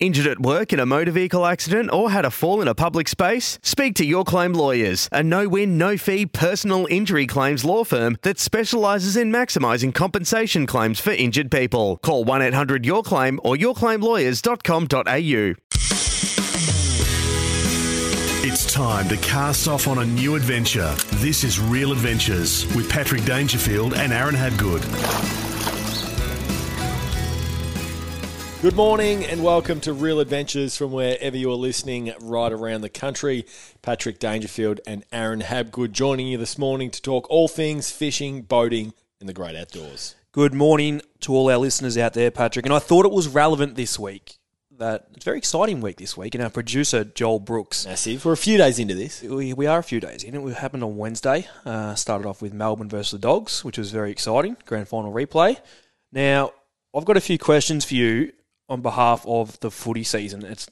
Injured at work in a motor vehicle accident or had a fall in a public space? Speak to Your Claim Lawyers, a no win, no fee personal injury claims law firm that specialises in maximising compensation claims for injured people. Call 1 800 Your Claim or yourclaimlawyers.com.au. It's time to cast off on a new adventure. This is Real Adventures with Patrick Dangerfield and Aaron Habgood. Good morning and welcome to Real Adventures from wherever you're listening right around the country. Patrick Dangerfield and Aaron Habgood joining you this morning to talk all things fishing, boating, and the great outdoors. Good morning to all our listeners out there, Patrick. And I thought it was relevant this week that it's a very exciting week this week. And our producer, Joel Brooks, Massive. We're a few days into this. we, we are a few days in. It happened on Wednesday. Uh, started off with Melbourne versus the Dogs, which was very exciting. Grand final replay. Now, I've got a few questions for you on behalf of the footy season. It's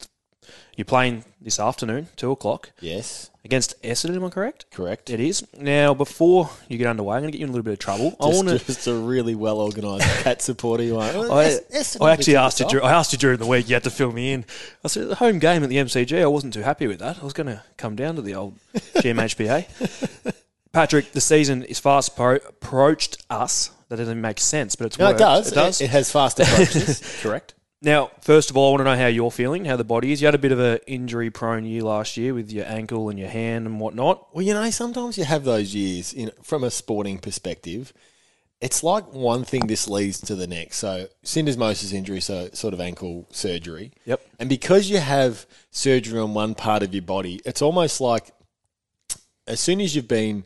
You're playing this afternoon, 2 o'clock, Yes, against Essendon, am I correct? correct. It is. Now, before you get underway, I'm going to get you in a little bit of trouble. I want to. just a really well organised cat supporter you are. Well, I, Essendon I actually asked you. I asked you during the week. You had to fill me in. I said the home game at the MCG. I wasn't too happy with that. I was going to come down to the old GMHBA. Patrick, the season is fast pro- approached us. That doesn't make sense, but it's No, it does. It does. It, has fast approaches. correct. Now, first of all, I want to know how you're feeling, how the body is. You had a bit of an injury-prone year last year with your ankle and your hand and whatnot. Well, you know, sometimes you have those years you know, from a sporting perspective. It's like one thing this leads to the next. So, syndesmosis injury, so sort of ankle surgery. Yep. And because you have surgery on one part of your body, it's almost like as soon as you've been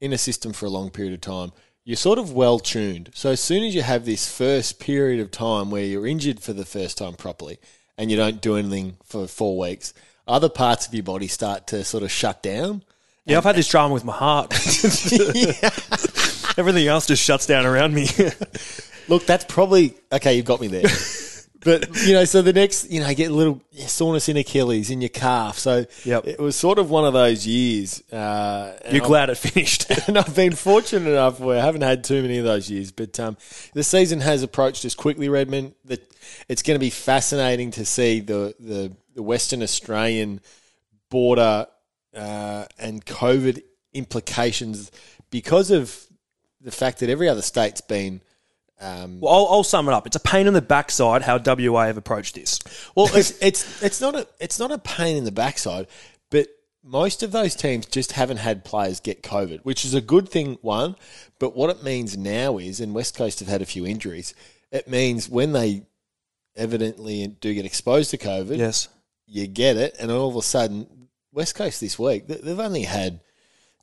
in a system for a long period of time, you're sort of well tuned. So as soon as you have this first period of time where you're injured for the first time properly and you don't do anything for four weeks, other parts of your body start to sort of shut down. Yeah, I've had this drama with my heart. Everything else just shuts down around me. Look, that's probably okay. You've got me there. but you know, so the next, you know, get a little soreness in Achilles, in your calf. So Yep. it was sort of one of those years. Uh, You're glad it finished. and I've been fortunate enough where I haven't had too many of those years. But um, the season has approached us quickly, Redmond. That it's going to be fascinating to see the the, the Western Australian border uh, and COVID implications because of the fact that every other state's been. Um, Well, I'll, I'll sum it up. It's a pain in the backside how WA have approached this. Well, it's it's it's not a it's not a pain in the backside, but most of those teams just haven't had players get COVID, which is a good thing. One, but what it means now is, and West Coast have had a few injuries. It means when they evidently do get exposed to COVID, Yes. you get it, and all of a sudden, West Coast this week they- they've only had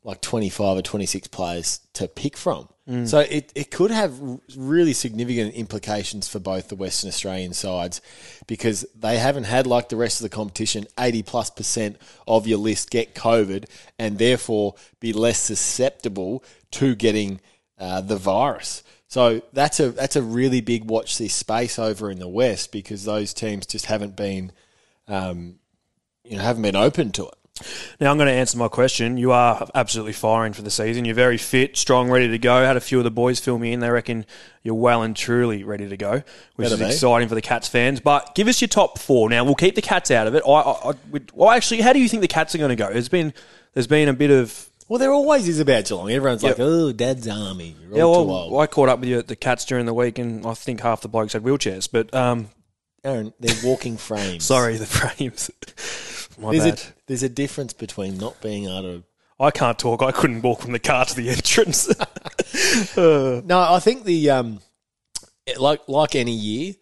like twenty five or twenty six players to pick from. So it, it could have really significant implications for both the Western Australian sides because they haven't had like the rest of the competition eighty plus percent of your list get COVID and therefore be less susceptible to getting uh, the virus. So that's a that's a really big watch this space over in the West because those teams just haven't been um, you know haven't been open to it. Now I'm going to answer my question. You are absolutely firing for the season. You're very fit, strong, ready to go. Had a few of the boys fill me in. They reckon you're well and truly ready to go, which Better is be. exciting for the Cats fans. But give us your top four. Now we'll keep the Cats out of it. I, I, I well, actually, how do you think the Cats are going to go? There's been there's been a bit of Well, there always is about Geelong. Everyone's Yep. like, "Oh, Dad's army." You're yeah. Well, old. I caught up with you at the Cats during the week, and I think half the blokes had wheelchairs. But um, Aaron, they're walking frames. sorry, the frames. My there's bad. a there's a difference between not being able to. I can't talk. I couldn't walk from the car to the entrance. No, I think the um, like like any year,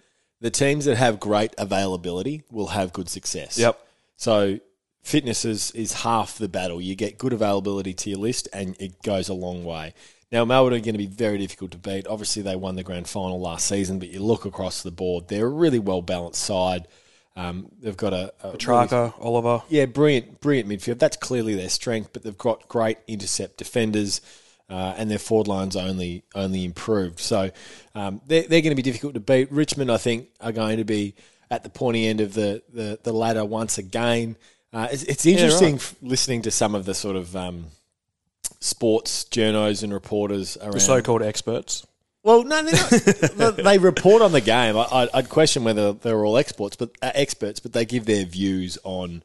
the teams that have great availability will have good success. yep. So fitness is, is half the battle. You get good availability to your list, and it goes a long way. Now, Melbourne are going to be very difficult to beat. Obviously, they won the grand final last season, but you look across the board, they're a really well balanced side. Um, they've got a, a really- Oliver. yeah, brilliant, brilliant midfield. That's clearly their strength, but they've got great intercept defenders, uh, and their forward line's only only improved. So um, they're, they're going to be difficult to beat. Richmond, I think, are going to be at the pointy end of the, the, the ladder once again. Uh, it's, it's interesting f- listening to some of the sort of um, sports journos and reporters around. The so-called experts. Well, no, not. they report on the game. I, I'd question whether they're all experts, but uh, experts, but they give their views on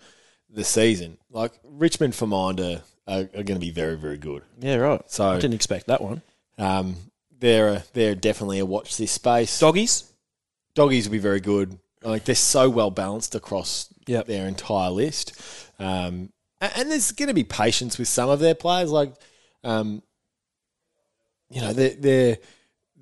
the season. Like Richmond for Minder are, are going to be very, very good. Yeah, right. So- I didn't expect that one. Um, they're a, they're definitely a watch this space. Doggies. Doggies will be very good. Like they're so well balanced across Yep. their entire list. Um, a- and there's going to be patience with some of their players. Like, um, you know, they're they're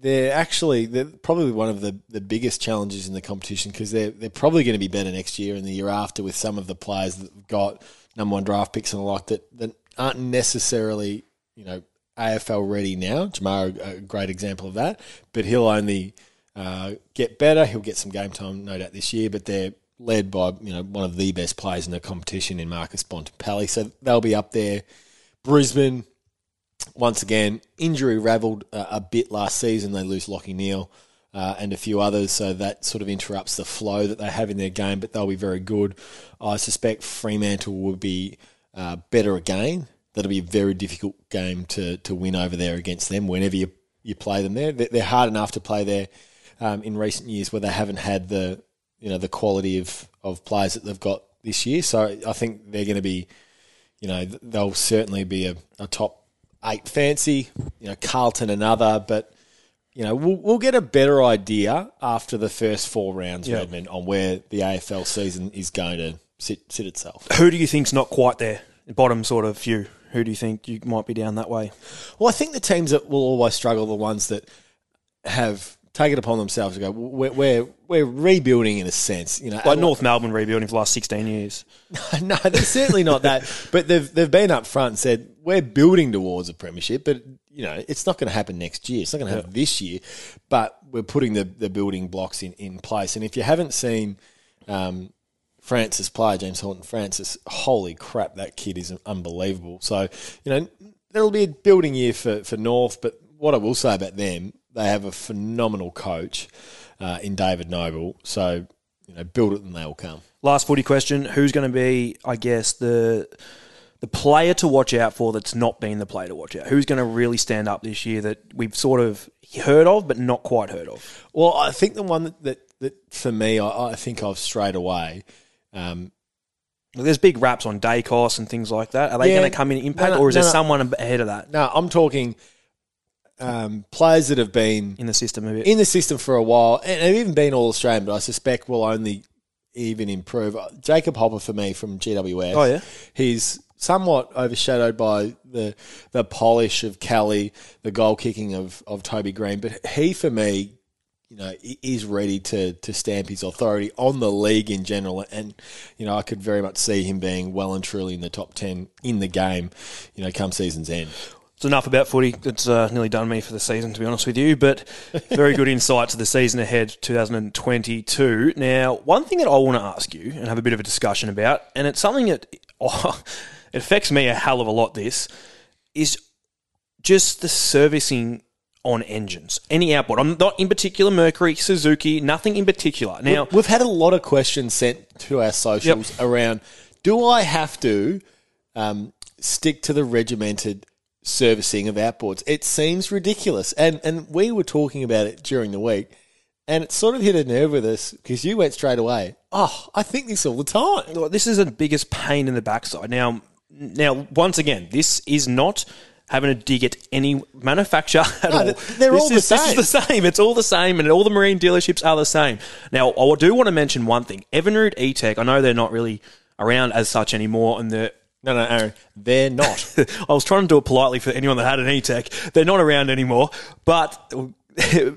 they're actually they're probably one of the, the biggest challenges in the competition because they're they're probably going to be better next year and the year after with some of the players that have got number one draft picks and the like that that aren't necessarily you know AFL ready now. Jamar a great example of that, but he'll only uh, get better. He'll get some game time, no doubt, this year. But they're led by you know one of the best players in the competition in Marcus Bontempelli, so they'll be up there. Brisbane, once again, injury ravelled uh, a bit last season. They lose Lachie Neale uh, and a few others, so that sort of interrupts the flow that they have in their game. But they'll be very good. I suspect Fremantle will be uh, better again. That'll be a very difficult game to to win over there against them. Whenever you you play them there, They- they're hard enough to play there um, in recent years where they haven't had the you know the quality of of players that they've got this year. So I think they're going to be you know, they'll certainly be a, a top eight fancy. You know, Carlton another, but you know, we'll, we'll get a better idea after the first four rounds, Yeah. Redmond, on where the AFL season is going to sit sit itself. Who do you think's not quite there? Bottom sort of few. Who do you think you might be down that way? Well, I think the teams that will always struggle are the ones that have taken upon themselves to go. We're we're, we're rebuilding in a sense, you know. Like North Melbourne rebuilding for the last 16 years. no, they're certainly not that. But they've they've been up front and said we're building towards a premiership, but you know it's not going to happen next year. It's not going to happen this year, but we're putting the, the building blocks in, in place. And if you haven't seen um, Francis play, Jason Horne-Francis, holy crap, that kid is unbelievable. So you know there'll be a building year for for North, but what I will say about them, they have a phenomenal coach uh, in David Noble. So you know build it and they will come. Last footy question: Who's going to be, I guess, the the player to watch out for that's not been the player to watch out? Who's going to really stand up this year that we've sort of heard of but not quite heard of? Well, I think the one that, that, that for me, I, I think of straight away. Um, There's big raps on Daicos and things like that. Are they Yeah. going to come in impact, No, no, or is no, there someone ahead of that no, I'm talking um, players that have been in the system a bit? in the system for a while and have even been all Australian, but I suspect will only even improve. Uh, Jacob Hopper for me from GWS. Oh, yeah? he's somewhat overshadowed by the the polish of Kelly, the goal kicking of of Toby Greene, but he for me. You know, is ready to to stamp his authority on the league in general, and you know, I could very much see him being well and truly in the top ten in the game. You know, come season's end. It's enough about footy. It's uh, nearly done me for the season, to be honest with you. But very good insight to the season ahead, 2022. Now, one thing that I want to ask you and have a bit of a discussion about, and it's something that oh, it affects me a hell of a lot. This is just the servicing on engines, any outboard. I'm not in particular Mercury, Suzuki, nothing in particular. Now, We've had a lot of questions sent to our socials around do I have to um, stick to the regimented servicing of outboards? It seems ridiculous. And, and we were talking about it during the week, and it sort of hit a nerve with us because you went straight away, oh, I think this all the time. This is the biggest pain in the backside. Now, now, once again, this is not having a dig at any manufacturer at No, all. they're This all the is- same. This is the same. It's all the same, and all the marine dealerships are the same. Now, I do want to mention one thing. Evinrude E-TEC, I know they're not really around as such anymore, and the No, no, Aaron, they're not. I was trying to do it politely for anyone that had an E-TEC. They're not around anymore, but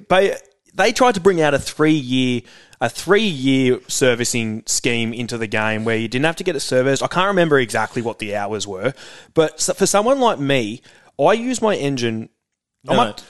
they they tried to bring out a three year a three year servicing scheme into the game where you didn't have to get it serviced. I can't remember exactly what the hours were, but for someone like me, I use my engine might-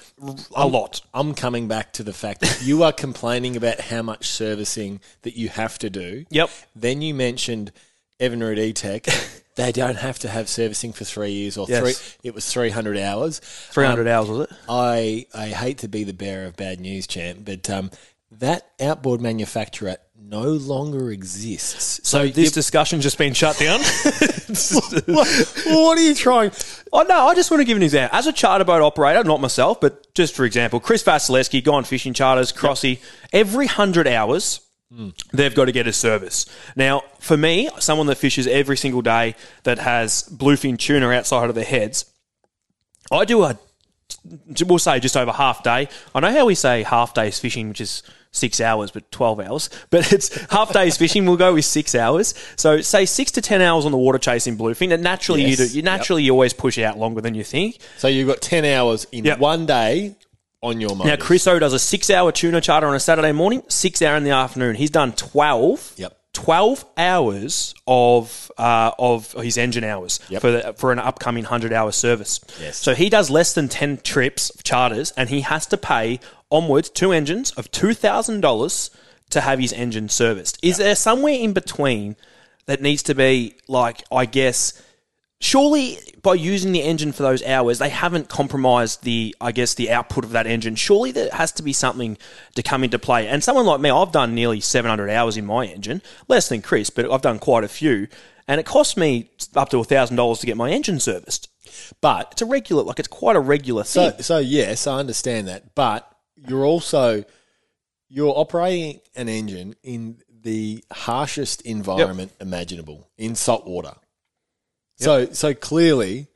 a lot. I'm coming back to the fact that you are complaining about how much servicing that you have to do. Yep. Then you mentioned Evinrude E-TEC. they don't have to have servicing for three years or Yes. three. It was 300 hours. 300 hours, was it? I I hate to be the bearer of bad news, champ, but um, that outboard manufacturer no longer exists. So this discussion's just been shut down. what, what are you trying? Oh no, I just want to give an example. As a charter boat operator, not myself, but just for example, Chris Vasilevsky, Gone Fishing Charters, Crossy, every hundred hours, they've got to get a service. Now, for me, someone that fishes every single day that has bluefin tuna outside of their heads, I do a we'll say just over half day. I know how we say half days fishing, which is six hours, but 12 hours, but it's half days fishing. We'll go with six hours. So say six to 10 hours on the water chasing bluefin. And naturally Yes. you do, you naturally you always push out longer than you think. So you've got 10 hours in Yep. one day on your Now. Chris O does a six hour tuna charter on a Saturday morning, six hour in the afternoon. He's done 12. Yep. 12 hours of uh, of his engine hours Yep. for the, for an upcoming 100 hour service. Yes. So he does less than 10 trips of charters and he has to pay onwards two engines of $2,000 to have his engine serviced. Is there somewhere in between that needs to be like I guess surely by using the engine for those hours they haven't compromised the i guess the output of that engine. Surely there has to be something to come into play. And someone like me i've done nearly 700 hours in my engine less than chris but i've done quite a few. And it cost me up to $1000 to get my engine serviced. But it's a regular like it's quite a regular So, thing. so yes, I understand that, but you're also you're operating an engine in the harshest environment imaginable in salt water. So, so clearly,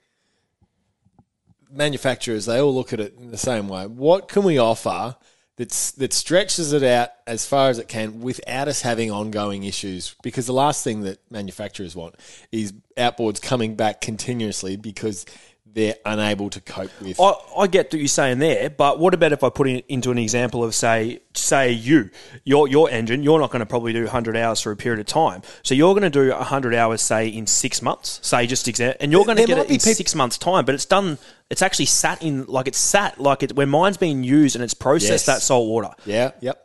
manufacturers they all look at it in the same way. What can we offer that's that stretches it out as far as it can without us having ongoing issues? Because the last thing that manufacturers want is outboards coming back continuously because they're unable to cope with. I, I get what you're saying there, but what about if I put it into an example of say, say you, your your engine, you're not going to probably do 100 hours for a period of time, so you're going to do 100 hours, say in six months, say just example, and you're going to get it in peop- six months' time, but it's done. It's actually sat in like it's sat like it when mine's being used and it's processed Yes. that salt water. Yeah, yep.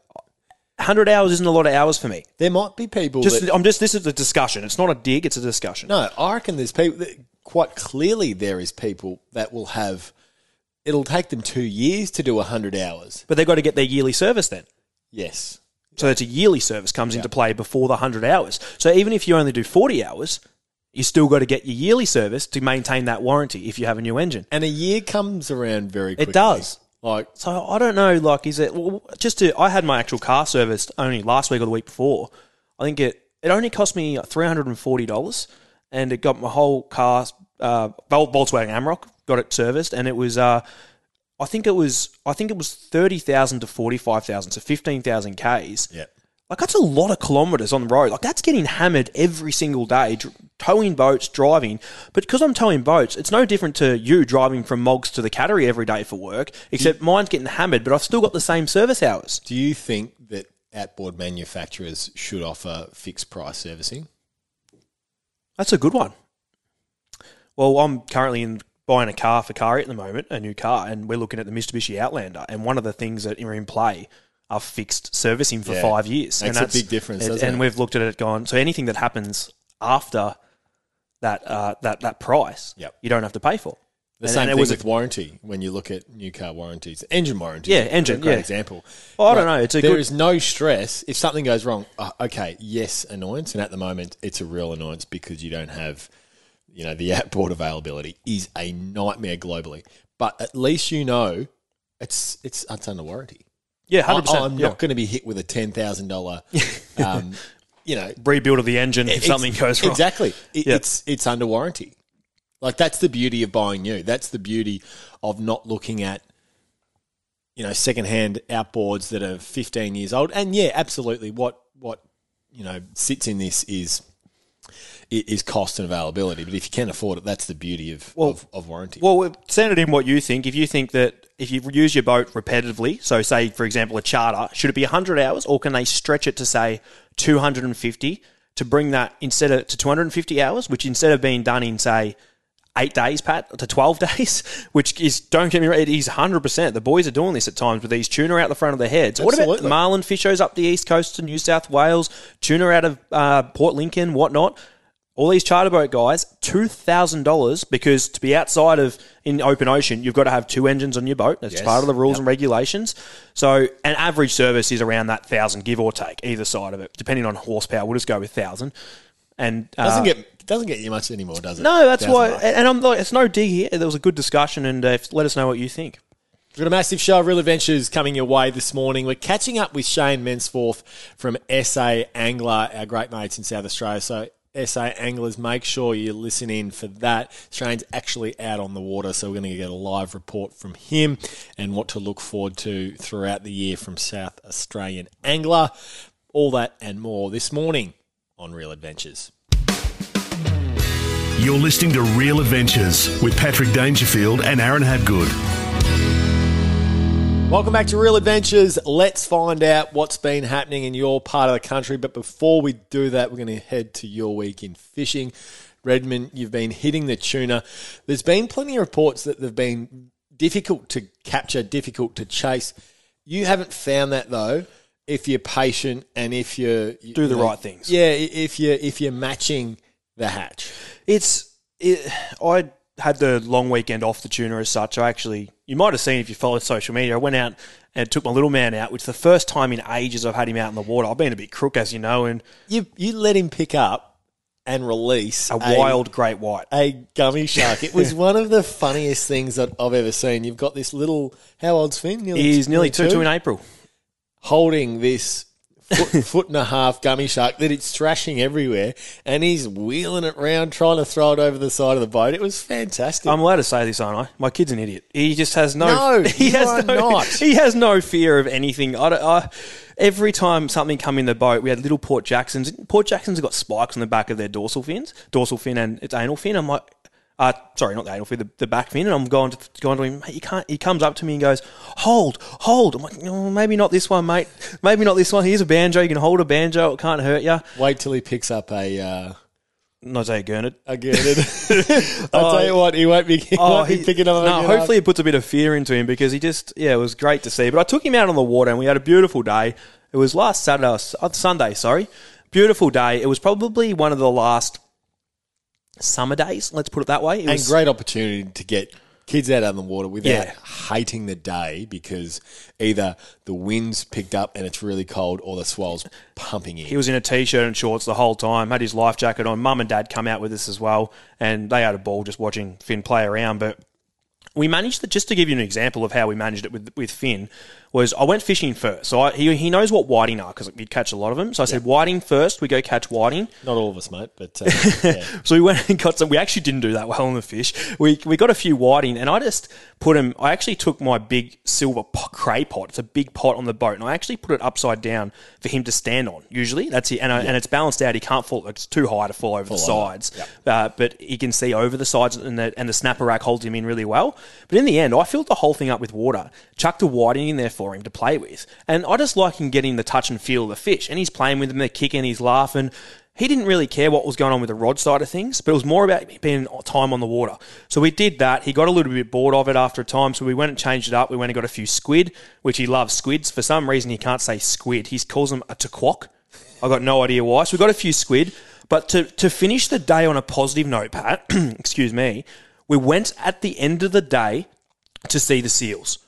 100 hours isn't a lot of hours for me. There might be people Just that I'm just this is a discussion. It's not a dig. It's a discussion. no. I reckon there's people that quite clearly there is people that will have. It'll take them two years to do hundred hours. But they've got to get their yearly service then. Yes, So it's a yearly service comes into play before the 100 hours. So even if you only do 40 hours, you still got to get your yearly service to maintain that warranty if you have a new engine. and a year comes around very. quickly. It does. Like So I don't know, like, is it well, just to? I had my actual car serviced only last week or the week before. I think it it only cost me three hundred and forty dollars, and it got my whole car, uh, Volkswagen Amarok, got it serviced, and it was, uh, I think it was, I think it was thirty thousand to forty five thousand, so fifteen thousand k's. yeah, Like that's a lot of kilometres on the road. Like that's getting hammered every single day, dr- towing boats, driving. But because I'm towing boats, it's no different to you driving from Moggs to the Cattery every day for work. Except mine's getting hammered, but I've still got the same service hours. Do you think that outboard manufacturers should offer fixed price servicing? That's a good one. Well, I'm currently in buying a car for Kari at the moment, a new car, and we're looking at the Mitsubishi Outlander. And one of the things that are in play are fixed servicing for Yeah. five years. Makes and a big difference, And, doesn't and it? we've looked at it, gone. So anything that happens after that uh, that that price, Yep. you don't have to pay for. The And- same and it thing was a- with warranty. When you look at new car warranties, engine warranty, Yeah, engine, a great yeah. example. Well, I don't know, it's a there good- is no stress if something goes wrong. Uh, okay, yes, annoyance, and at the moment, it's a real annoyance because you don't have, you know, the outboard availability is a nightmare globally. But at least you know it's it's it's under warranty. Yeah, I, hundred percent. I'm not going to be hit with a ten thousand dollar, um, you know, rebuild of the engine if something goes wrong. Exactly. It, Yeah. It's it's under warranty. Like that's the beauty of buying new. That's the beauty of not looking at you know secondhand outboards that are 15 years old. And yeah, absolutely. What what you know sits in this is is cost and availability. But if you can afford it, that's the beauty of of, of warranty. Well, send it in what you think. If you think that if you use your boat repetitively, so say for example a charter, should it be 100 hours or can they stretch it to say 250 to bring that instead of to 250 hours, which instead of being done in say eight days, Pat, to 12 days, which is, don't get me wrong, it is 100%. The boys are doing this at times with these tuna out the front of their heads. What about Absolutely. marlin fishers up the east coast to New South Wales, tuna out of uh, Port Lincoln, whatnot? All these charter boat guys, two thousand dollars because to be outside of in open ocean, you've got to have two engines on your boat. That's Yes. part of the rules and regulations. So an average service is around that thousand, give or take, either side of it, depending on horsepower. We'll just go with thousand. And uh, Doesn't get doesn't get you much anymore, does it? no, that's why. bucks. And I'm like, it's no dig here. There was a good discussion, and uh, let us know what you think. We've got a massive show of Real Adventures coming your way this morning. We're catching up with Shane Mensforth from SA Angler, our great mates in South Australia. So, SA Anglers, make sure you listen in for that. Shane's actually out on the water, so we're going to get a live report from him and what to look forward to throughout the year from South Australian Angler. All that and more this morning on Real Adventures. You're listening to Real Adventures with Patrick Dangerfield and Aaron Habgood. Welcome back to Real Adventures. Let's find out what's been happening in your part of the country. But before we do that, we're going to head to your week in fishing. Redmond, you've been hitting the tuna. There's been plenty of reports that they've been difficult to capture, difficult to chase. You haven't found that though. If you're patient and if you're you Do the know, right things. yeah. If you are if you're matching the hatch, It's it, I had the long weekend off the tuna as such. I actually, you might have seen if you followed social media. I went out and took my little man out, which is the first time in ages I've had him out in the water. I've been a bit crook, as you know, and you you let him pick up and release a wild great white. a gummy shark. It was one of the funniest things that I've ever seen. You've got this little, how old's Finn? He's nearly two, two in April. Holding this foot, foot and a half gummy shark that it's thrashing everywhere, and he's wheeling it round, trying to throw it over the side of the boat. It was fantastic. I'm allowed to say this, aren't I? My kid's an idiot. He just has no. No, he has no, not. He has no fear of anything. I, I, every time something come in the boat, we had little Port Jacksons. Port Jacksons have got spikes on the back of their dorsal fins, dorsal fin and its anal fin. I'm like. Uh, sorry, not the anal fin, the, the back fin, and I'm going to going to him. Mate, you can't. He comes up to me and goes, "Hold, hold." I'm like, no, maybe not this one, mate. Maybe not this one. Here's a banjo. You can hold a banjo. It can't hurt you. Wait till he picks up a uh, Not say Gurnard. a gurnard. I'll tell you what, he won't be, he won't be picking up. a Oh, no, hopefully it puts a bit of fear into him because he just yeah, it was great to see. But I took him out on the water and we had a beautiful day. It was last Saturday, uh, Sunday, sorry, beautiful day. It was probably one of the last summer days. Let's put it that way. It and was, great opportunity to get kids out on the water without Yeah. hating the day because either the wind's picked up and it's really cold or the swell's pumping in. He was in a t-shirt and shorts the whole time. Had his life jacket on. Mum and dad come out with us as well, and they had a ball just watching Finn play around. But we managed to, just to give you an example of how we managed it with with Finn was I went fishing first. So I, he he knows what whiting are because we'd catch a lot of them. So I said whiting first. We go catch whiting. Not all of us, mate, but uh, yeah. So we went and got some. We actually didn't do that well on the fish. We we got a few whiting, and I just put them. I actually took my big silver po- cray pot. It's a big pot on the boat, and I actually put it upside down for him to stand on. Usually, that's it, and I, and it's balanced out. He can't fall. It's too high to fall over the sides, uh, but he can see over the sides, and the and the snapper rack holds him in really well. But in the end, I filled the whole thing up with water, chucked a whiting in there for him to play with, and I just like him getting the touch and feel of the fish. And he's playing with them, they're kicking, he's laughing he didn't really care what was going on with the rod side of things, but it was more about being time on the water. So we did that. He got a little bit bored of it after a time, so we went and changed it up. We went and got a few squid, which he loves squids. For some reason, he can't say squid. He calls them a taquok. I got no idea why. So we got a few squid. But to, to finish the day on a positive note, Pat, excuse me, we went at the end of the day to see the seals.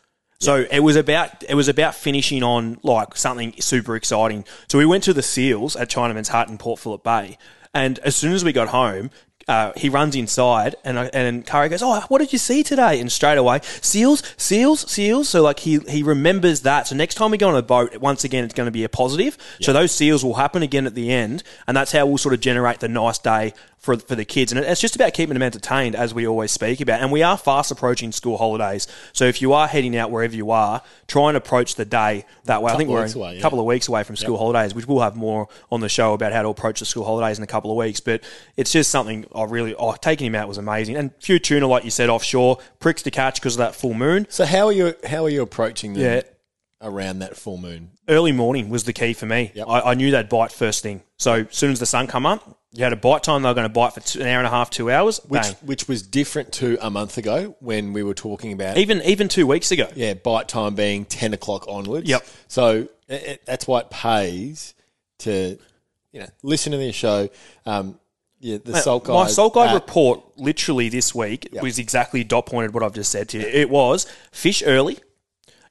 So it was about it was about finishing on like something super exciting. So we went to the Seals at Chinaman's Hat in Port Phillip Bay, and as soon as we got home, uh, he runs inside, and I, and Kari goes, "Oh, what did you see today?" And straight away, seals, seals, seals. So like he he remembers that. So next time we go on a boat, once again, it's going to be a positive. So those seals will happen again at the end, and that's how we'll sort of generate the nice day for for the kids. And it's just about keeping them entertained, as we always speak about. And we are fast approaching school holidays, so if you are heading out wherever you are, try and approach the day that way. I think we're a away, yeah. couple of weeks away from school holidays, which we'll have more on the show about how to approach the school holidays in a couple of weeks. But it's just something I really oh, taking him out was amazing. And few tuna, like you said, offshore pricks to catch because of that full moon. So how are you? How are you approaching them Yeah. around that full moon? Early morning was the key for me. Yep. I, I knew they'd bite first thing. So as soon as the sun come up, You had a bite time; they were going to bite for two, an hour and a half, two hours. which Bang. which was different to a month ago when we were talking about even even two weeks ago. yeah bite time being ten o'clock onwards. Yep. So it, it- that's why it pays to you know listen to this show. Um, yeah, the salt guy. My salt guide report, literally this week, Yep. was exactly dot pointed what I've just said to you. It was fish early.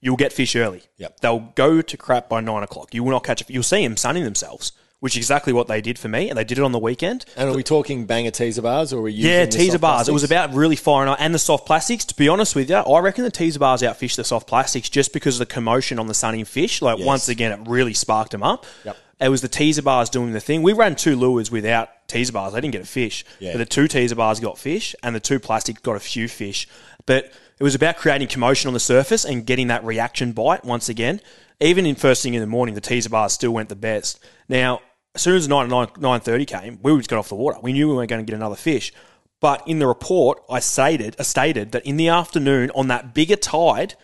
You'll get fish early. Yep. They'll go to crap by nine o'clock. You will not catch. You'll see them sunning themselves, which is exactly what they did for me, and they did it on the weekend. And are we talking banger teaser bars or are we using Yeah, teaser bars. It was about really firing on and the soft plastics. To be honest with you, I reckon the teaser bars outfished the soft plastics just because of the commotion on the sunning fish. Like Yes. once again, it really sparked them up. Yep. It was the teaser bars doing the thing. We ran two lures without teaser bars. They didn't get a fish. Yeah. But the two teaser bars got fish, and the two plastic got a few fish. But it was about creating commotion on the surface and getting that reaction bite once again. Even in first thing in the morning, the teaser bars still went the best. Now, as soon as nine nine thirty came, we just got off the water. We knew we weren't going to get another fish. But in the report, I stated, I stated that in the afternoon on that bigger tide,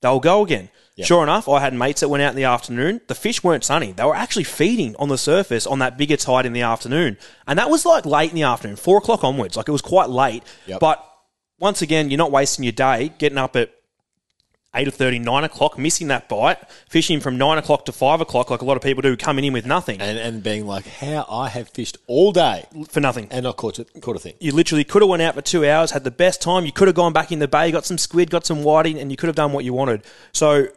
they'll go again. Sure enough, I had mates that went out in the afternoon. The fish weren't sunny. They were actually feeding on the surface on that bigger tide in the afternoon. And that was like late in the afternoon, four o'clock onwards. Like it was quite late. Yep. But once again, you're not wasting your day getting up at 8 or 30, 9 o'clock, missing that bite, fishing from 9 o'clock to 5 o'clock like a lot of people do, coming in with nothing and and being like, how I have fished all day for nothing. and not caught a, caught a thing. You literally could have went out for two hours, had the best time. You could have gone back in the bay, got some squid, got some whiting, and you could have done what you wanted. So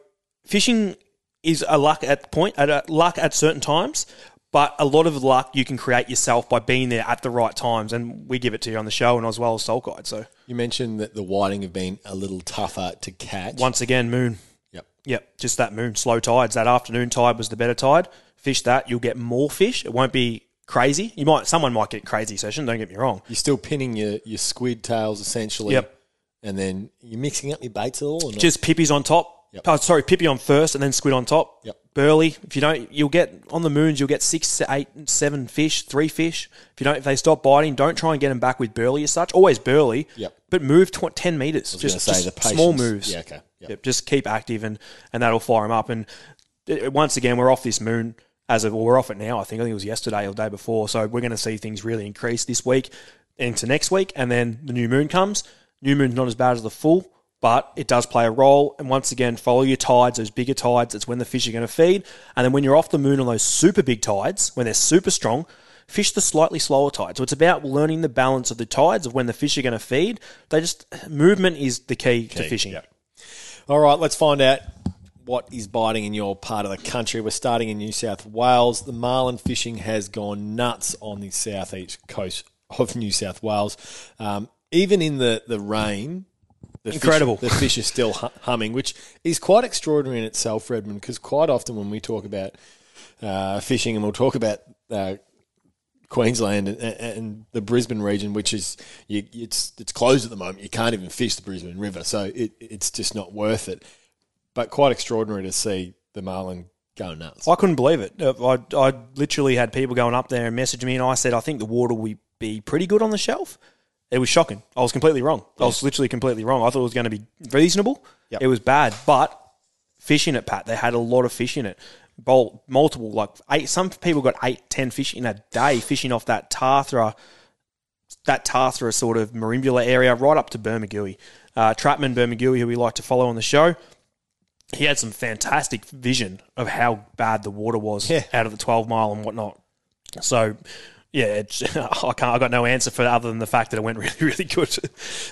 fishing is a luck at point at a luck at certain times, but a lot of luck you can create yourself by being there at the right times, and we give it to you on the show and as well as Salt Guide. So You mentioned that the whiting have been a little tougher to catch. once again, moon. Yep. Yep, just that moon, slow tides. That afternoon tide was the better tide. Fish that, you'll get more fish. It won't be crazy. You might, someone might get crazy session. Don't get me wrong. You're still pinning your, your squid tails essentially. Yep. And then you're mixing up your baits at all or not? Just pippies on top. Yep. Oh, sorry, pippy on first, and then squid on top. Yep. Burley. If you don't, you'll get on the moons. You'll get six, eight, seven fish, three fish. If you don't, if they stop biting, don't try and get them back with burley as such. Always burley. Yep. But move tw- ten meters. Just, say just small moves. Yeah, okay. Yep. Yep, Just keep active, and and that'll fire them up. And uh, once again, we're off this moon. As of, well, we're off it now. I think I think it was yesterday or the day before. So we're going to see things really increase this week into next week, and then the new moon comes. New moon's not as bad as the full, but it does play a role. And once again, follow your tides, those bigger tides. That's when the fish are going to feed. And then when you're off the moon on those super big tides, when they're super strong, fish the slightly slower tides. So it's about learning the balance of the tides of when the fish are going to feed. They just movement is the key, to fishing. All right, let's find out what is biting in your part of the country. We're starting in New South Wales. The marlin fishing has gone nuts on the southeast coast of New South Wales. Um, even in the, the rain, the Incredible. Fish, the fish is still humming, which is quite extraordinary in itself, Redmond, because quite often when we talk about uh, fishing and we'll talk about uh, Queensland and, and the Brisbane region, which is you, it's it's closed at the moment. You can't even fish the Brisbane River, so it, it's just not worth it. But quite extraordinary to see the marlin go nuts. I couldn't believe it. Uh, I, I literally had people going up there and messaging me, and I said, I think the water will be pretty good on the shelf. It was shocking. I was completely wrong. I was literally completely wrong. I thought it was going to be reasonable. Yep. It was bad, but fish in it, Pat. They had a lot of fish in it. Bowl, multiple, like eight. Some people got eight, ten fish in a day fishing off that Tathra, that Tathra sort of Merimbula area, right up to Bermagui. Uh, Trapman Bermagui, who we like to follow on the show, he had some fantastic vision of how bad the water was Yeah. out of the 12 mile and whatnot. So, yeah, it's, I can't. I got no answer for it other than the fact that it went really, really good.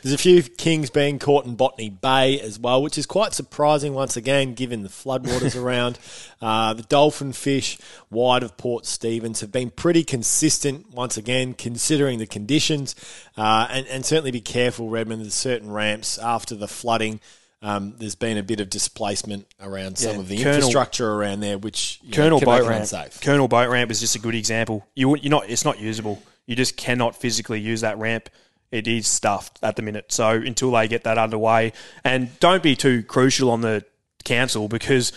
There's a few kings being caught in Botany Bay as well, which is quite surprising once again, given the floodwaters around. Uh, the dolphin fish wide of Port Stephens have been pretty consistent once again, considering the conditions. Uh, and, and certainly be careful, Redmond. There's certain ramps after the flooding. Um, there's been a bit of displacement around some Yeah, of the Colonel- infrastructure around there, which you know, Colonel boat ramp. unsafe. Colonel boat ramp is just a good example. You you're not. It's not usable. You just cannot physically use that ramp. It is stuffed at the minute. So until they get that underway, and don't be too crucial on the council because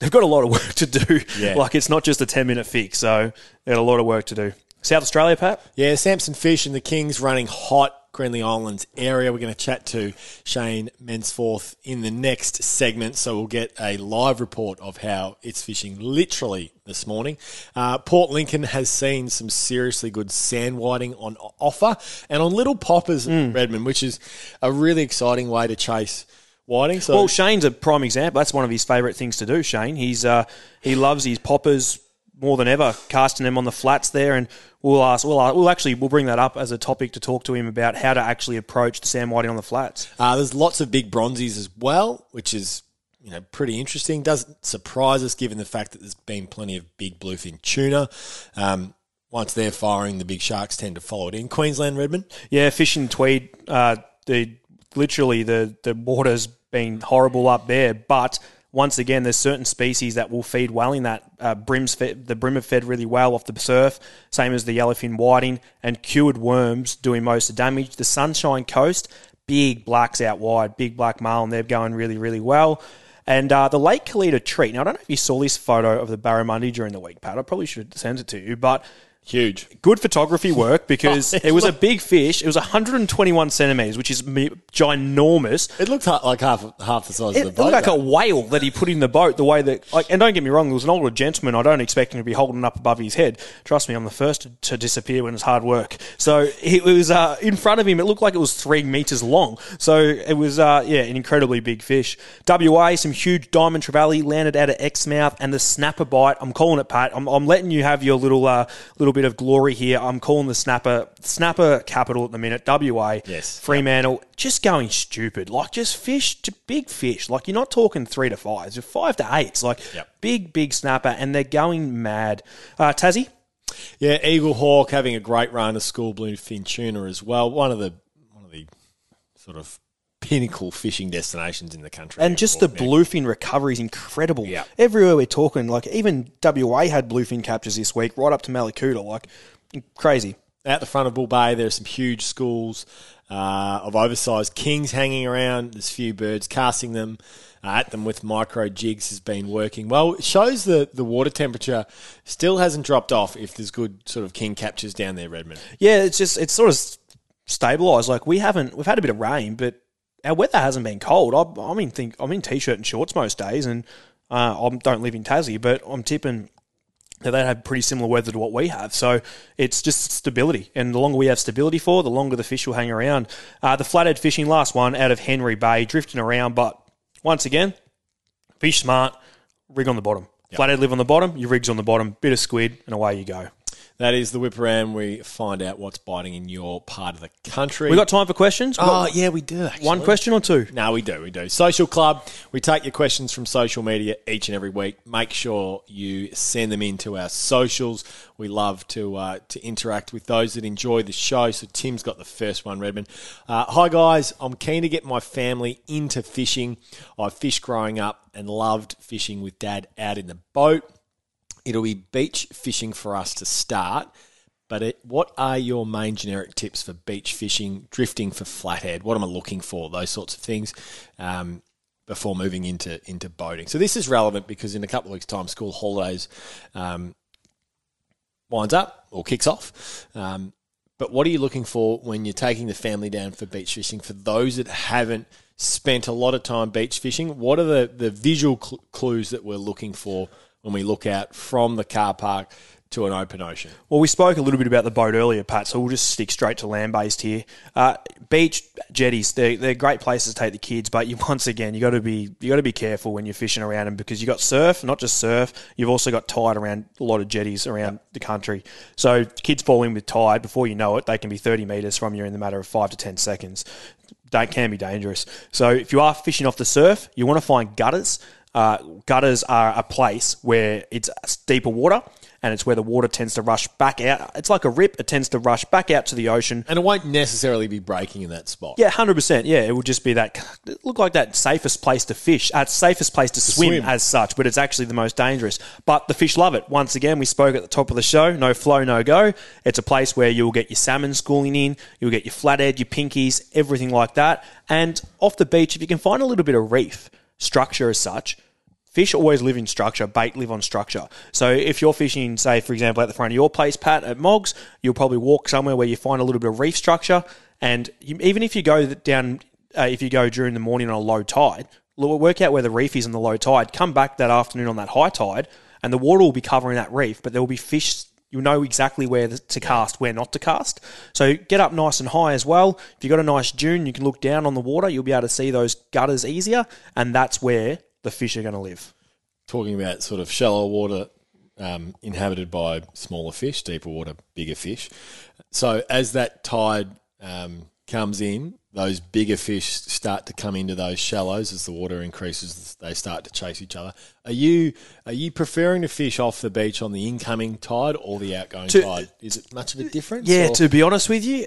they've got a lot of work to do. Yeah. Like it's not just a ten minute fix. So they've got a lot of work to do. South Australia, Pat. Yeah, Samson Fish and the Kings running hot. Greenly Islands area. We're going to chat to Shane Mensforth in the next segment, so we'll get a live report of how it's fishing literally this morning. Uh, Port Lincoln has seen some seriously good sand whiting on offer and on little poppers, Redmond, which is a really exciting way to chase whiting. So Well, Shane's a prime example. That's one of his favourite things to do. Shane, he's uh, he loves his poppers more than ever, casting them on the flats there. And we'll ask, we'll, uh, we'll actually we'll bring that up as a topic to talk to him about how to actually approach the sand whiting on the flats. Uh, there's lots of big bronzies as well, which is you know pretty interesting. Doesn't surprise us given the fact that there's been plenty of big bluefin tuna. Um, once they're firing, the big sharks tend to follow it in. Queensland Redmond. Yeah, fishing Tweed, uh, the literally the the water's been horrible up there, but once again, there's certain species that will feed well in that. Uh, bream's fed, the bream have fed really well off the surf, same as the yellowfin whiting and cured worms doing most of the damage. The Sunshine Coast, big blacks out wide, big black male, and they're going really, really well. And uh, the Lake Kalita treat. Now, I don't know if you saw this photo of the barramundi during the week, Pat. I probably should send it to you, but Huge. good photography work because it was a big fish. It was 121 centimeters, which is me- ginormous. It looked ha- like half half the size It of the boat. It looked like a whale that he put in the boat. The way that, like, and don't get me wrong, there was an older gentleman. I don't expect him to be holding up above his head. Trust me, I'm the first to, to disappear when it's hard work. So it was uh, in front of him. It looked like it was three meters long. So it was, uh, yeah, an incredibly big fish. WA, some huge diamond trevally landed out of Exmouth, and the snapper bite. I'm calling it, Pat. I'm, I'm letting you have your little uh, little bit of glory here. I'm calling the snapper snapper capital at the minute. WA. Yes. Fremantle, just going stupid. Like just fish to big fish. Like you're not talking three to fives, you're five to eights. Like Yep. big, big snapper, and they're going mad. Uh, Tassie, Yeah, Eagle Hawk having a great run of school bluefin tuna as well. One of the one of the sort of pinnacle fishing destinations in the country. and just the bluefin recovery is incredible. Yeah. Everywhere we're talking, like even WA had bluefin captures this week, right up to Mallacoota. Like crazy. Out the front of Bull Bay, there are some huge schools uh, of oversized kings hanging around. There's a few birds casting them uh, at them with micro jigs has been working well. It shows that the water temperature still hasn't dropped off if there's good sort of king captures down there, Redmond. Yeah, it's just it's sort of stabilised. Like we haven't we've had a bit of rain, but our weather hasn't been cold. I, I'm in think I'm in t-shirt and shorts most days, and uh, I don't live in Tassie, but I'm tipping that they have pretty similar weather to what we have. So it's just stability, and the longer we have stability for, the longer the fish will hang around. Uh, the flathead fishing, last one out of Henry Bay, drifting around, but once again, fish smart, rig on the bottom. Flathead live on the bottom, your rig's on the bottom, bit of squid, and away you go. That is the whip around. We find out what's biting in your part of the country. We got time for questions? Oh, yeah, we do. Actually. one question or two? No, we do. We do. Social Club. We take your questions from social media each and every week. Make sure you send them into our socials. We love to uh, to interact with those that enjoy the show. So Tim's got the first one, Redmond. Uh, Hi guys, I'm keen to get my family into fishing. I fished growing up and loved fishing with Dad out in the boat. It'll be beach fishing for us to start. But it, what are your main generic tips for beach fishing, drifting for flathead? What am I looking for? Those sorts of things um, before moving into into boating. So this is relevant because in a couple of weeks' time, school holidays um, winds up or kicks off. Um, but what are you looking for when you're taking the family down for beach fishing? For those that haven't spent a lot of time beach fishing, what are the, the visual cl- clues that we're looking for when we look out from the car park to an open ocean? Well, we spoke a little bit about the boat earlier, Pat, so we'll just stick straight to land based here. Uh, beach jetties, they're, they're great places to take the kids, but you once again you got to be you got to be careful when you're fishing around them because you got surf, not just surf. You've also got tide around a lot of jetties around the country. So kids fall in with tide before you know it, they can be 30 meters from you in the matter of five to 10 seconds. That can be dangerous. So if you are fishing off the surf, you want to find gutters. Uh, gutters are a place where it's deeper water and it's where the water tends to rush back out. It's like a rip, it tends to rush back out to the ocean. And it won't necessarily be breaking in that spot. Yeah, hundred percent. Yeah, it would just be that it look like that safest place to fish, uh, safest place to swim, swim. as such, but it's actually the most dangerous. But the fish love it. Once again, we spoke at the top of the show. No flow, no go. It's a place where you'll get your salmon schooling in, you'll get your flathead, your pinkies, everything like that. And off the beach, if you can find a little bit of reef structure as such, Fish always live in structure, bait live on structure. So if you're fishing, say, for example, at the front of your place, Pat, at Moggs, you'll probably walk somewhere where you find a little bit of reef structure And you, even if you go down, uh, if you go during the morning on a low tide, work out where the reef is on the low tide. Come back that afternoon on that high tide, and the water will be covering that reef, but there will be fish. You'll know exactly where to cast, where not to cast. So get up nice and high as well. If you've got a nice dune, you can look down on the water. You'll be able to see those gutters easier, and that's where the fish are going to live. Talking about sort of shallow water um, inhabited by smaller fish, deeper water, bigger fish. So as that tide um, comes in, those bigger fish start to come into those shallows as the water increases. They start to chase each other. Are you are you preferring to fish off the beach on the incoming tide or the outgoing To- tide? Is it much of a difference? Yeah, or- to be honest with you,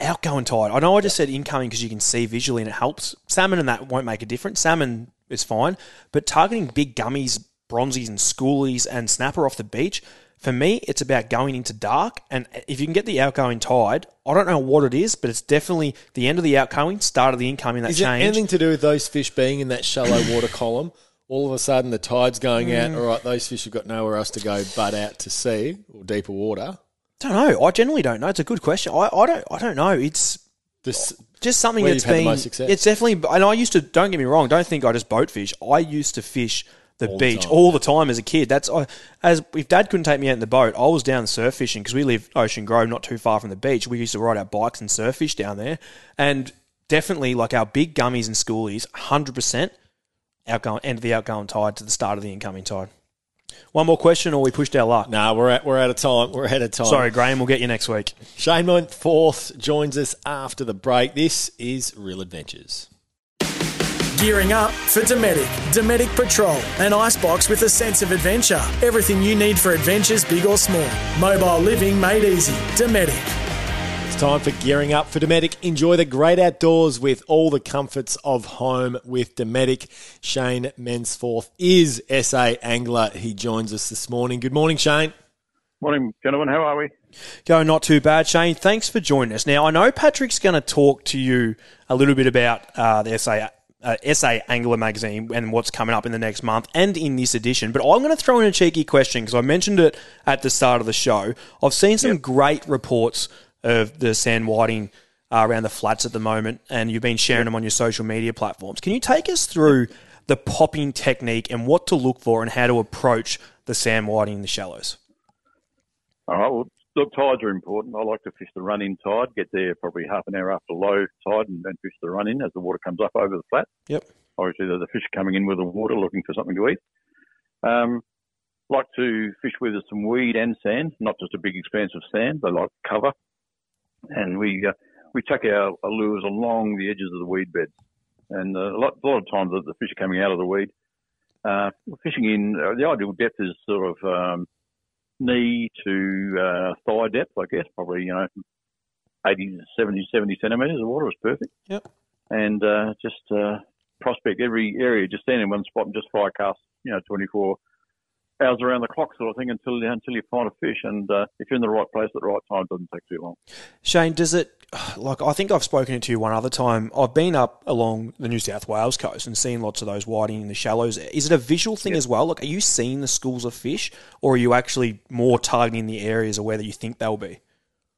outgoing tide. I know I just said incoming because you can see visually and it helps. Salmon and that won't make a difference. Salmon is fine, but targeting big gummies, bronzies, and schoolies and snapper off the beach. For me, it's about going into dark, and if you can get the outgoing tide, I don't know what it is, but it's definitely the end of the outgoing, start of the incoming. That Is change. anything to do with those fish being in that shallow water column? All of a sudden, the tide's going out. Mm. All right, those fish have got nowhere else to go but out to sea or deeper water. Don't know. I generally don't know. It's a good question. I, I don't. I don't know. It's This just something Where that's you've had the been. most success. It's definitely, and I used to. Don't get me wrong. Don't think I just boat fish. I used to fish the All the beach time. all the time as a kid. That's I, as if Dad couldn't take me out in the boat, I was down surf fishing because we live Ocean Grove, not too far from the beach. We used to ride our bikes and surf fish down there, and definitely like our big gummies and schoolies, hundred percent outgoing end of the outgoing tide to the start of the incoming tide. One more question, or we pushed our luck. nah, we're at, we're out of time. We're out of time. Sorry, Graham. We'll get you next week. Shane Mensforth joins us after the break. This is Real Adventures. Gearing up for Dometic. Dometic Patrol, an icebox with a sense of adventure. Everything you need for adventures, big or small. Mobile living made easy. Dometic. It's time for gearing up for Dometic. Enjoy the great outdoors with all the comforts of home with Dometic. Shane Mensforth is SA angler. He joins us this morning. Good morning, Shane. Morning, gentlemen. How are we? Going not too bad, Shane. Thanks for joining us. Now, I know Patrick's going to talk to you a little bit about uh, the SA, uh, SA Angler magazine and what's coming up in the next month and in this edition. But I'm going to throw in a cheeky question because I mentioned it at the start of the show. I've seen some great reports of the sand whiting uh, around the flats at the moment, and you've been sharing them on your social media platforms. Can you take us through the popping technique and what to look for and how to approach the sand whiting in the shallows? All right. Well, look, tides are important. I like to fish the run-in tide. Get there probably half an hour after low tide, and then fish the run-in as the water comes up over the flat. Yep. Obviously, the the fish coming in with the water, looking for something to eat. Um, like to fish with some weed and sand, not just a big expanse of sand, but like cover. And we uh, we chuck our, lures along the edges of the weed beds. And uh, a, lot, a lot of times the, the fish are coming out of the weed. Uh, fishing in uh, the ideal depth is sort of um, knee to uh, thigh depth, I guess, probably you know 80, 70, 70 centimetres. The water is perfect. Yep. And uh, just uh, prospect every area, just stand in one spot and just fire cast, you know, 24 hours around the clock sort of thing until until you find a fish. And uh, if you're in the right place at the right time, it doesn't take too long. Shane, does it like I think I've spoken to you one other time. I've been up along the New South Wales coast and seen lots of those whiting in the shallows. Is it a visual thing as well? Like, are you seeing the schools of fish, or are you actually more targeting the areas of where you think they'll be?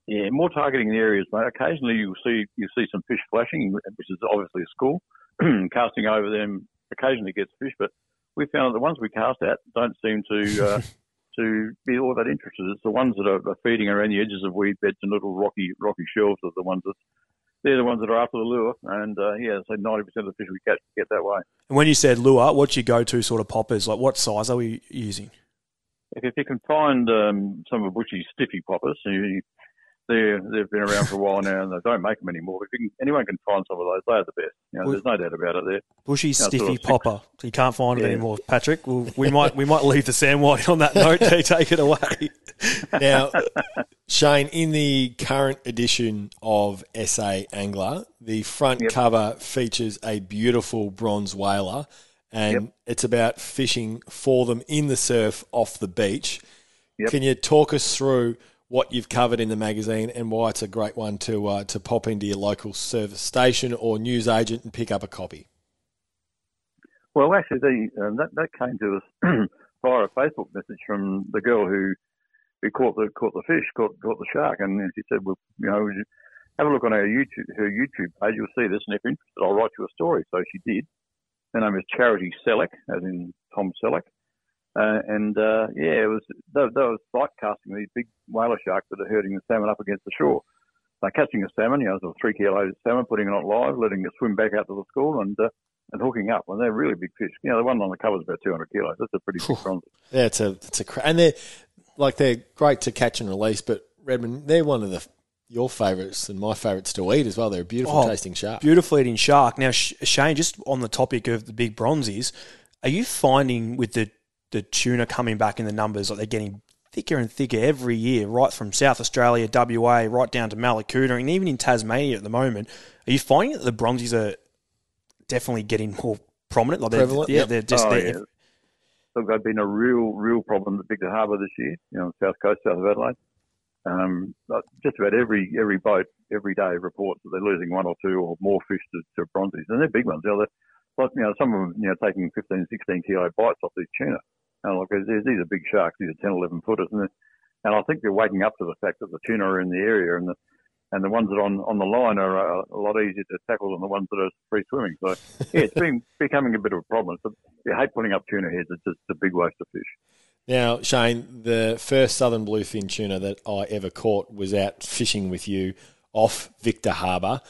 Yeah, more targeting the areas, mate. Occasionally you'll see you see some fish flashing, which is obviously a school. Casting over them occasionally gets fish, but we found that the ones we cast at don't seem to uh, to be all that interested. It's the ones that are, are feeding around the edges of weed beds and little rocky rocky shelves are the ones that they're the ones that are after the lure. And uh, yeah, so ninety percent of the fish we catch get that way. And when you said lure, what's your go-to sort of poppers? Like, what size are we using? If, if you can find um, some of Bushy's stiffy poppers, you, they're, they've been around for a while now and they don't make them anymore. But if you can, anyone can find some of those, they're the best. You know, Well- there's no doubt about it there. Bushy Yeah, sort of stiffy six. popper. You can't find it anymore, Patrick. Well, we might we might leave the sand white on that note. Take it away. Now, Shane, in the current edition of SA Angler, the front Yep. cover features a beautiful bronze whaler, and Yep. it's about fishing for them in the surf off the beach. Yep. Can you talk us through what you've covered in the magazine and why it's a great one to uh, to pop into your local service station or news agent and pick up a copy? Well, actually, the, um, that that came to us via a Facebook message from the girl who who caught the caught the fish, caught caught the shark, and she said, "Well, you know, have a look on her YouTube, her YouTube page. You'll see this, and if you're interested, I'll write you a story. So she did. Her name is Charity Selleck, as in Tom Selleck. Uh, and uh, yeah, it was they, they were sight casting these big whaler sharks that are herding the salmon up against the shore. They're catching a salmon, you know, it's a three kilo salmon, putting it on live, letting it swim back out to the school, and uh, and hooking up. And they're really big fish. You know, the one on the cover is about 200 kilos. That's a pretty big bronze. Yeah, it's a it's a cra- and they're like they're great to catch and release, but Redmond they're one of the your favourites and my favourites to eat as well. They're a beautiful Oh, tasting shark. Beautiful eating shark. Now, Shane, just on the topic of the big bronzies, are you finding with the, the tuna coming back in the numbers, like they're getting thicker and thicker every year, right from South Australia, WA, right down to Mallacoota, and even in Tasmania at the moment? Are you finding that the bronzies are definitely getting more prominent? Like they're- Prevalent, Yeah, yep. they're just Oh, they're- yeah. Look, they've been a real, real problem at Victor Harbour this year. You know, south coast, south of Adelaide. Um, but just about every every boat every day reports that they're losing one or two or more fish to, to bronzies, and they're big ones. You know, they're, like, you know, some of them, you know, taking 15, 16 kilo bites off these tuna. And look, these, are big sharks. These are 10, 11 footers, and and I think they're waking up to the fact that the tuna are in the area, and the and the ones that are on on the line are uh, a lot easier to tackle than the ones that are free swimming. So yeah, it's been becoming a bit of a problem. So you hate putting up tuna heads. It's just a big waste of fish. Now, Shane, the first southern bluefin tuna that I ever caught was out fishing with you off Victor Harbour.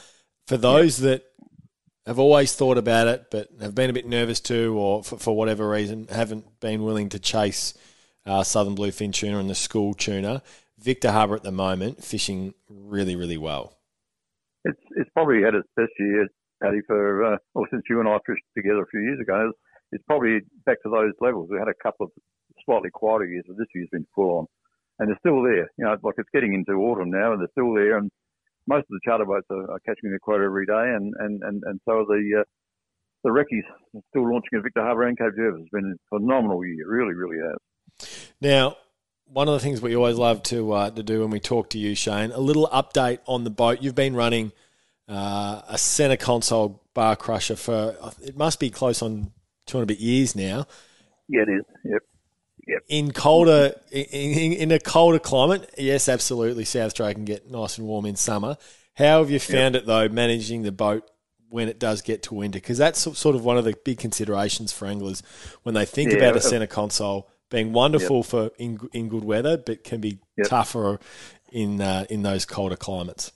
For those that have always thought about it but have been a bit nervous too, or for, for whatever reason haven't been willing to chase uh, southern bluefin tuna and the school tuna, Victor Harbour at the moment fishing really, really well. It's it's probably had its best year, Paddy, for uh, well since you and I fished together a few years ago. It's, it's probably back to those levels. We had a couple of slightly quieter years, but this year's been full on, and they're still there. You know, like it's getting into autumn now, and they're still there. And most of the charter boats are, are catching their quota every day, and and and, and so are the uh, the recce's still launching at Victor Harbour and Cape Jervis. It's been a phenomenal year, really, really has. Now, one of the things we always love to uh, to do when we talk to you, Shane, a little update on the boat. You've been running uh, a centre console bar crusher for it must be close on two bit years now. Yeah, it is. Yep. In colder in, in, a colder climate, yes, absolutely. South Australia can get nice and warm in summer. How have you found it though, managing the boat when it does get to winter? Because that's sort of one of the big considerations for anglers when they think Yeah, about a centre console being wonderful for in in good weather, but can be Yep. tougher in uh, in those colder climates.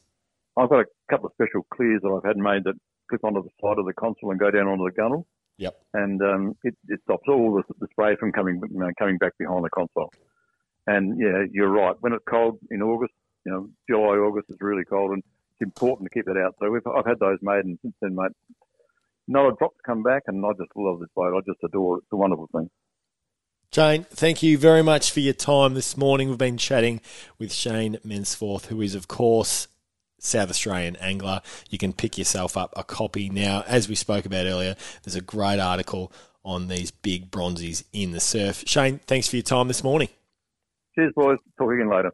I've got a couple of special clears that I've had made that clip onto the side of the console and go down onto the gunnel. Yep. and um, it, it stops all the, the spray from coming you know, coming back behind the console. And yeah, you're right. When it's cold in August, you know, July, August is really cold, and it's important to keep that out. So we've, I've had those made, and since then, mate, not a drop to come back, and I just love this boat. I just adore it. It's a wonderful thing. Shane, thank you very much for your time this morning. We've been chatting with Shane Mensforth, who is, of course, South Australian angler. You can pick yourself up a copy now. As we spoke about earlier, there's a great article on these big bronzies in the surf. Shane, thanks for your time this morning. Cheers, boys. Talk again later.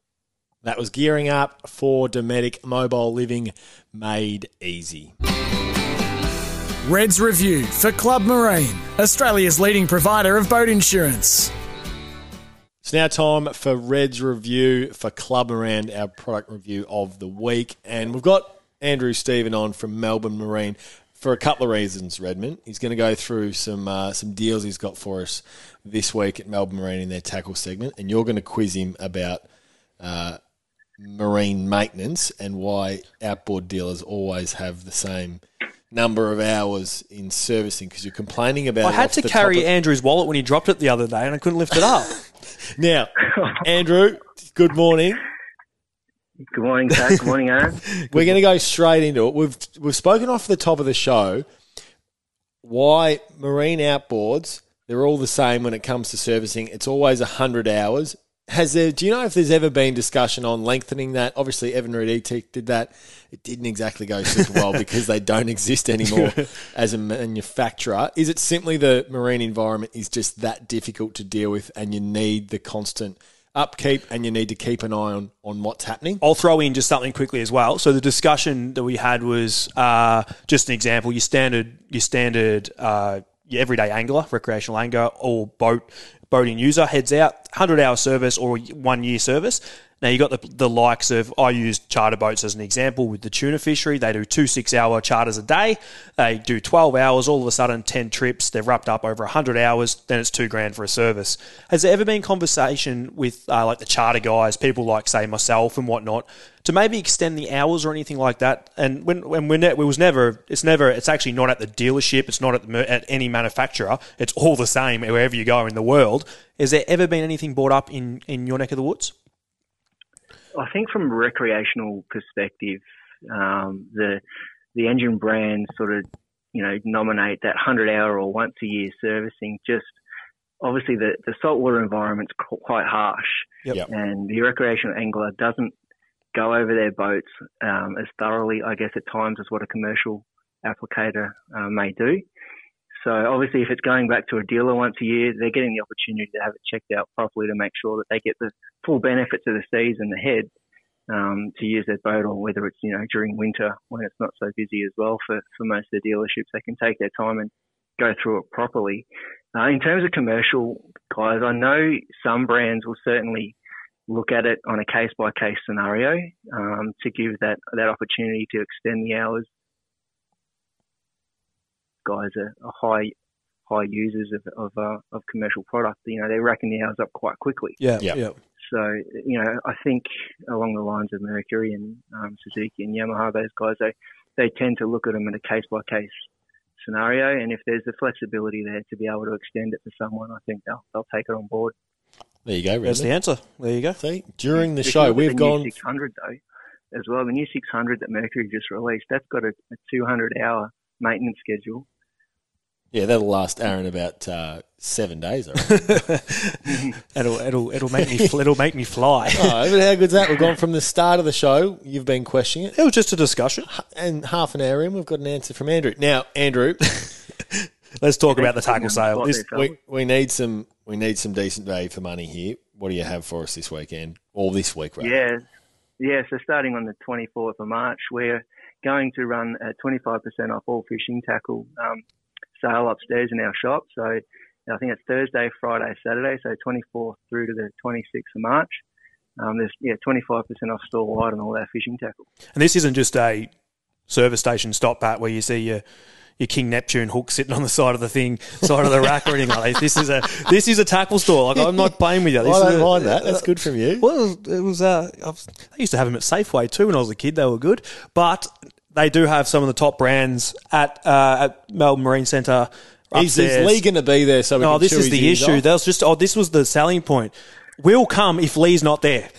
That was gearing up for Dometic Mobile Living Made Easy. Reds Review for Club Marine, Australia's leading provider of boat insurance. It's now time for Red's review for Club Around, our product review of the week. And we've got Andrew Stephen on from Melbourne Marine for a couple of reasons, Redmond. He's going to go through some uh, some deals he's got for us this week at Melbourne Marine in their tackle segment. And you're going to quiz him about uh, marine maintenance and why outboard dealers always have the same number of hours in servicing because you're complaining about I had off to carry of- Andrew's wallet when he dropped it the other day, and I couldn't lift it up. Now, Andrew, good morning. Good morning, Pat. Good morning, Aaron. We're going to go straight into it. We've we've spoken off the top of the show why marine outboards they're all the same when it comes to servicing. It's always hundred hours. Has there? Do you know if there's ever been discussion on lengthening that? Obviously, Evinrude E-TEC did that. It didn't exactly go super well because they don't exist anymore as a manufacturer. Is it simply the marine environment is just that difficult to deal with, and you need the constant upkeep, and you need to keep an eye on on what's happening? I'll throw in just something quickly as well. So the discussion that we had was uh, just an example. Your standard, your standard, uh, your everyday angler, recreational angler, or boat boating user heads out, hundred hour service or one year service. Now you got the the likes of I used charter boats as an example with the tuna fishery. They do two six hour charters a day. They do twelve hours. All of a sudden, ten trips. They're wrapped up over hundred hours. Then it's two grand for a service. Has there ever been conversation with uh, like the charter guys, people like say myself and whatnot, to maybe extend the hours or anything like that? And when when we're ne- it was never, it's never, it's actually not at the dealership. It's not at the, at any manufacturer. It's all the same wherever you go in the world. Has there ever been anything brought up in in your neck of the woods? I think from a recreational perspective, um, the the engine brands sort of you know nominate that hundred hour or once a year servicing. Just obviously the the saltwater environment's qu- quite harsh, Yep. Yep. and the recreational angler doesn't go over their boats um, as thoroughly, I guess, at times as what a commercial applicator uh, may do. So obviously, if it's going back to a dealer once a year, they're getting the opportunity to have it checked out properly to make sure that they get the full benefits of the season ahead um, to use their boat, or whether it's you know during winter when it's not so busy as well for for most of the dealerships, they can take their time and go through it properly. Uh, in terms of commercial guys, I know some brands will certainly look at it on a case by case scenario um, to give that that opportunity to extend the hours. Guys are, are high high users of of, uh, of commercial product. You know, they're racking the hours up quite quickly. Yeah, Yeah. yeah. So, you know, I think along the lines of Mercury and um, Suzuki and Yamaha, those guys, they, they tend to look at them in a case by case scenario. And if there's the flexibility there to be able to extend it to someone, I think they'll, they'll take it on board. There you go, That's the answer. There you go. See, during the If show, we've the gone. New 600 though, as well. The new 600 that Mercury just released, that's got a, a 200 hour maintenance schedule. Yeah, that'll last Aaron about uh, seven days. I reckon. it'll it'll it'll make me fl- it'll make me fly. oh, but how good's that? We've gone from the start of the show. You've been questioning it, It was just a discussion. and half an hour in, we've got an answer from Andrew. Now, Andrew, Let's talk about the tackle sale. This, we, we need some we need some decent value for money here. What do you have for us this weekend or this week? Rather? Yeah, yeah. So starting on the 24th of March, we're going to run a 25% off all fishing tackle um, sale upstairs in our shop. So I think it's Thursday, Friday, Saturday. So 24th through to the 26th of March. Um, there's yeah 25% off store wide on all our fishing tackle. and this isn't just a service station stop pat where you see your your King Neptune hook sitting on the side of the thing, side of the rack or anything like that. This is a this is a tackle store. Like I'm not playing with you. This I is don't a- mind that. That's good from you. Well, it was, it was uh, I, was, I used to have them at Safeway too when I was a kid. They were good, but they do have some of the top brands at uh, at Melbourne Marine Centre. Is, is. Lee going to be there? So we No, can Oh, this is the issue. off? That was just oh, this was the selling point. We'll come if Lee's not there.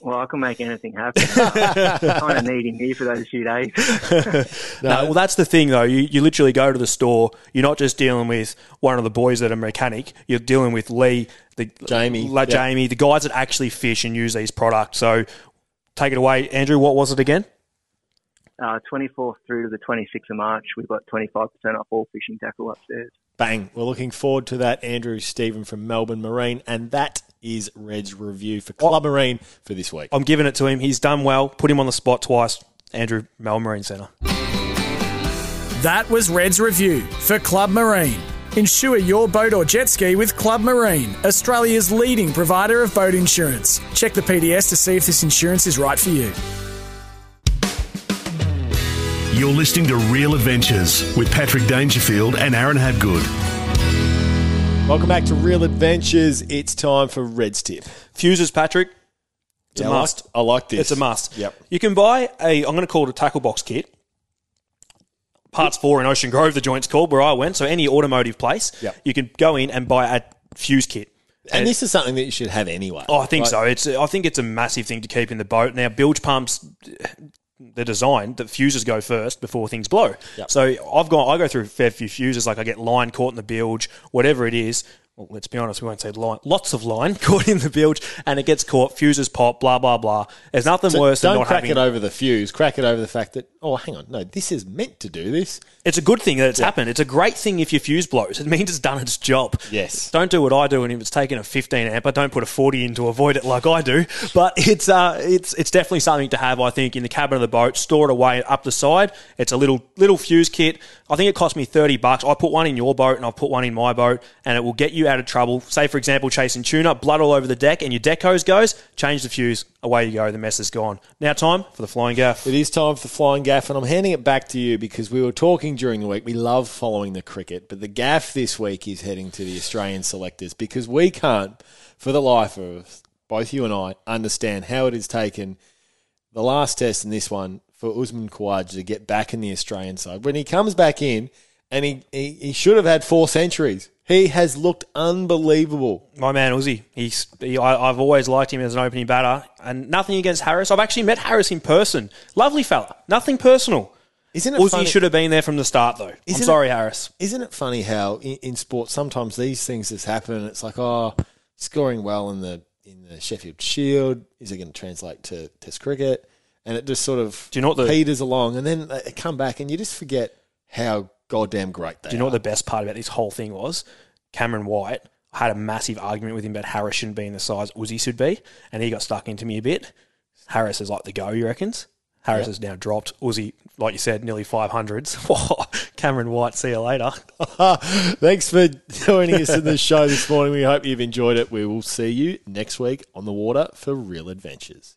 Well, I can make anything happen. I kind of need him here for those few days. No, well, that's the thing, though. You, you literally go to the store. You're not just dealing with one of the boys that are mechanic. You're dealing with Lee, the Jamie, like yeah. Jamie, the guys that actually fish and use these products. So, take it away, Andrew. What was it again? Uh, 24th through to the 26th of March, we've got 25% off all fishing tackle upstairs. Bang. We're looking forward to that. Andrew Stephen from Melbourne Marine. And that is Red's review for Club Marine for this week. I'm giving it to him. He's done well. Put him on the spot twice. Andrew, Melbourne Marine Centre. That was Red's review for Club Marine. Insure your boat or jet ski with Club Marine, Australia's leading provider of boat insurance. Check the PDS to see if this insurance is right for you. You're listening to Real Adventures with Patrick Dangerfield and Aaron Habgood. Welcome back to Real Adventures. It's time for Red's tip. Fuses, Patrick. It's Yeah, a I like- must. I like this. It's a must. Yep. You can buy a. I'm going to call it a tackle box kit. Parts four in Ocean Grove, the joint's called where I went. So any automotive place, Yep. you can go in and buy a fuse kit. And this is something that you should have anyway. Oh, I think Like, so. It's I think it's a massive thing to keep in the boat. Now, bilge pumps, they're designed that fuses go first before things blow. Yep. So I've gone, I go through a fair few fuses. Like I get line caught in the bilge, whatever it is. Well, let's be honest, we won't say line. Lots of line caught in the bilge, and it gets caught. Fuses pop. Blah blah blah. There's nothing So worse than don't crack having. it over the fuse. Crack it over the fact that, oh, hang on, no, this is meant to do this. It's a good thing that it's happened. It's a great thing if your fuse blows. It means it's done its job. Yes. Don't do what I do, and if it's taking a 15 amp, I don't put a 40 in to avoid it like I do. But it's uh, it's it's definitely something to have. I think in the cabin of the boat, store it away up the side. It's a little little fuse kit. I think it cost me 30 bucks. I put one in your boat, and I put one in my boat, and it will get you you out of trouble, say for example chasing tuna, blood all over the deck, and your deck hose goes, change the fuse, away you go, the mess is gone. Now time for the flying gaff. It is time for the flying gaff, and I'm handing it back to you because we were talking during the week. We love following the cricket, but the gaff this week is heading to the Australian selectors because we can't, for the life of both you and I, understand how it has taken the last test and this one for Usman Khawaja to get back in the Australian side. When he comes back in, and he, he, he should have had four centuries. He has looked unbelievable. My man Uzi, he's he, I, I've always liked him as an opening batter, and nothing against Harris. I've actually met Harris in person. Lovely fella, nothing personal. Isn't it Uzi funny? should have been there from the start, though. I'm Isn't it- sorry, Harris. Isn't it funny how in, in sport sometimes these things just happen? and It's like, oh, scoring well in the in the Sheffield Shield is it going to translate to Test cricket? And it just sort of Do you know what the- peters along, and then they come back, and you just forget how goddamn great they Do you know are. what the best part about this whole thing was? Cameron White had a massive argument with him about Harris shouldn't be in the size Uzi should be, and he got stuck into me a bit. Harris is like the go, you reckons? Harris has now dropped. Uzi, like you said, nearly 500s. Cameron White, see you later. Thanks for joining us in the show this morning. We hope you've enjoyed it. We will see you next week on the water for real adventures.